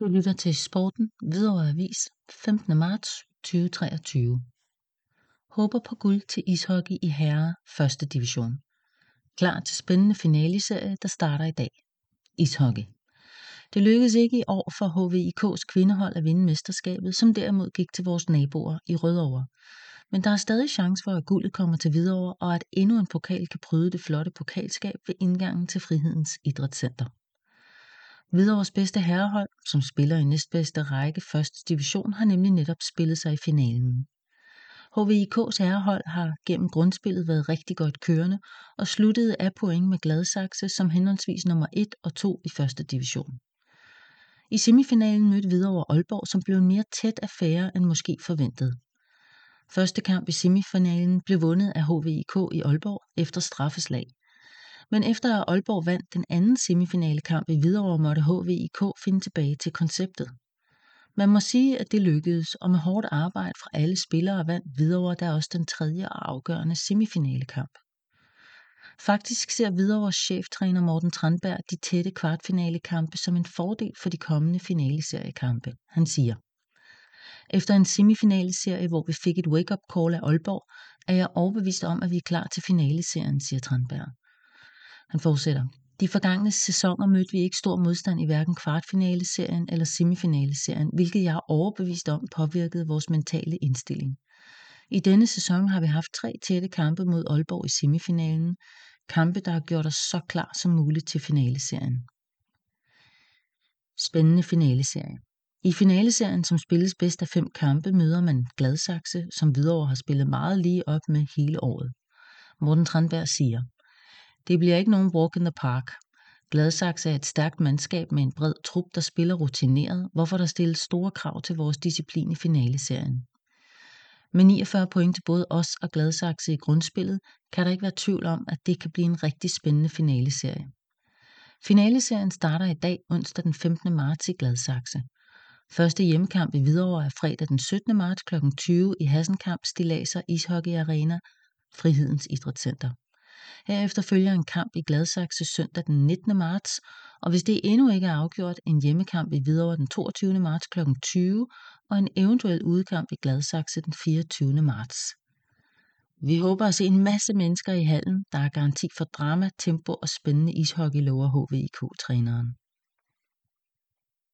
Du lytter til Sporten, Hvidovre Avis, 15. marts 2023. Håber på guld til ishockey i herre 1. division. Klar til spændende finaliserie, der starter i dag. Ishockey. Det lykkedes ikke i år for HVIK's kvindehold at vinde mesterskabet, som derimod gik til vores naboer i Rødovre. Men der er stadig chance for, at guldet kommer til Hvidovre, og at endnu en pokal kan bryde det flotte pokalskab ved indgangen til Frihedens Idrætscenter. Hvidovres bedste herrehold, som spiller i næstbedste række første division, har nemlig netop spillet sig i finalen. HVIK's herrehold har gennem grundspillet været rigtig godt kørende og sluttede af point med Gladsaxe som henholdsvis nummer 1 og 2 i første division. I semifinalen mødte Hvidovre Aalborg, som blev en mere tæt affære end måske forventet. Første kamp i semifinalen blev vundet af HVIK i Aalborg efter straffeslag. Men efter at Aalborg vandt den anden semifinalekamp i Hvidovre, måtte HVIK finde tilbage til konceptet. Man må sige, at det lykkedes, og med hårdt arbejde fra alle spillere vandt Hvidovre der også den tredje og afgørende semifinalekamp. Faktisk ser Hvidovres cheftræner Morten Tranberg de tætte kvartfinalekampe som en fordel for de kommende finaleseriekampe. Han siger, efter en semifinaleserie, hvor vi fik et wake-up call af Aalborg, er jeg overbevist om, at vi er klar til finaleserien, siger Tranberg. Han fortsætter. De forgangne sæsoner mødte vi ikke stor modstand i hverken kvartfinaleserien eller semifinaleserien, hvilket jeg er overbevist om påvirkede vores mentale indstilling. I denne sæson har vi haft tre tætte kampe mod Aalborg i semifinalen, kampe der har gjort os så klar som muligt til finaleserien. Spændende finaleserie. I finaleserien, som spilles bedst af fem kampe, møder man Gladsaxe, som videre har spillet meget lige op med hele året. Morten Tranberg siger, det bliver ikke nogen walk in the park. Gladsaxe er et stærkt mandskab med en bred trup, der spiller rutineret, hvorfor der stilles store krav til vores disciplin i finaleserien. Med 49 point til både os og Gladsaxe i grundspillet, kan der ikke være tvivl om, at det kan blive en rigtig spændende finaleserie. Finaleserien starter i dag, onsdag den 15. marts i Gladsaxe. Første hjemmekamp i Hvidovre er fredag den 17. marts kl. 20 i Hassenkamp Stilaser Ishockey Arena, Frihedens Idrætscenter. Herefter følger en kamp i Gladsaxe søndag den 19. marts, og hvis det endnu ikke er afgjort, en hjemmekamp i Hvidovre den 22. marts kl. 20 og en eventuel udekamp i Gladsaxe den 24. marts. Vi håber at se en masse mennesker i hallen, der er garanti for drama, tempo og spændende ishockey, lover HVIK-træneren.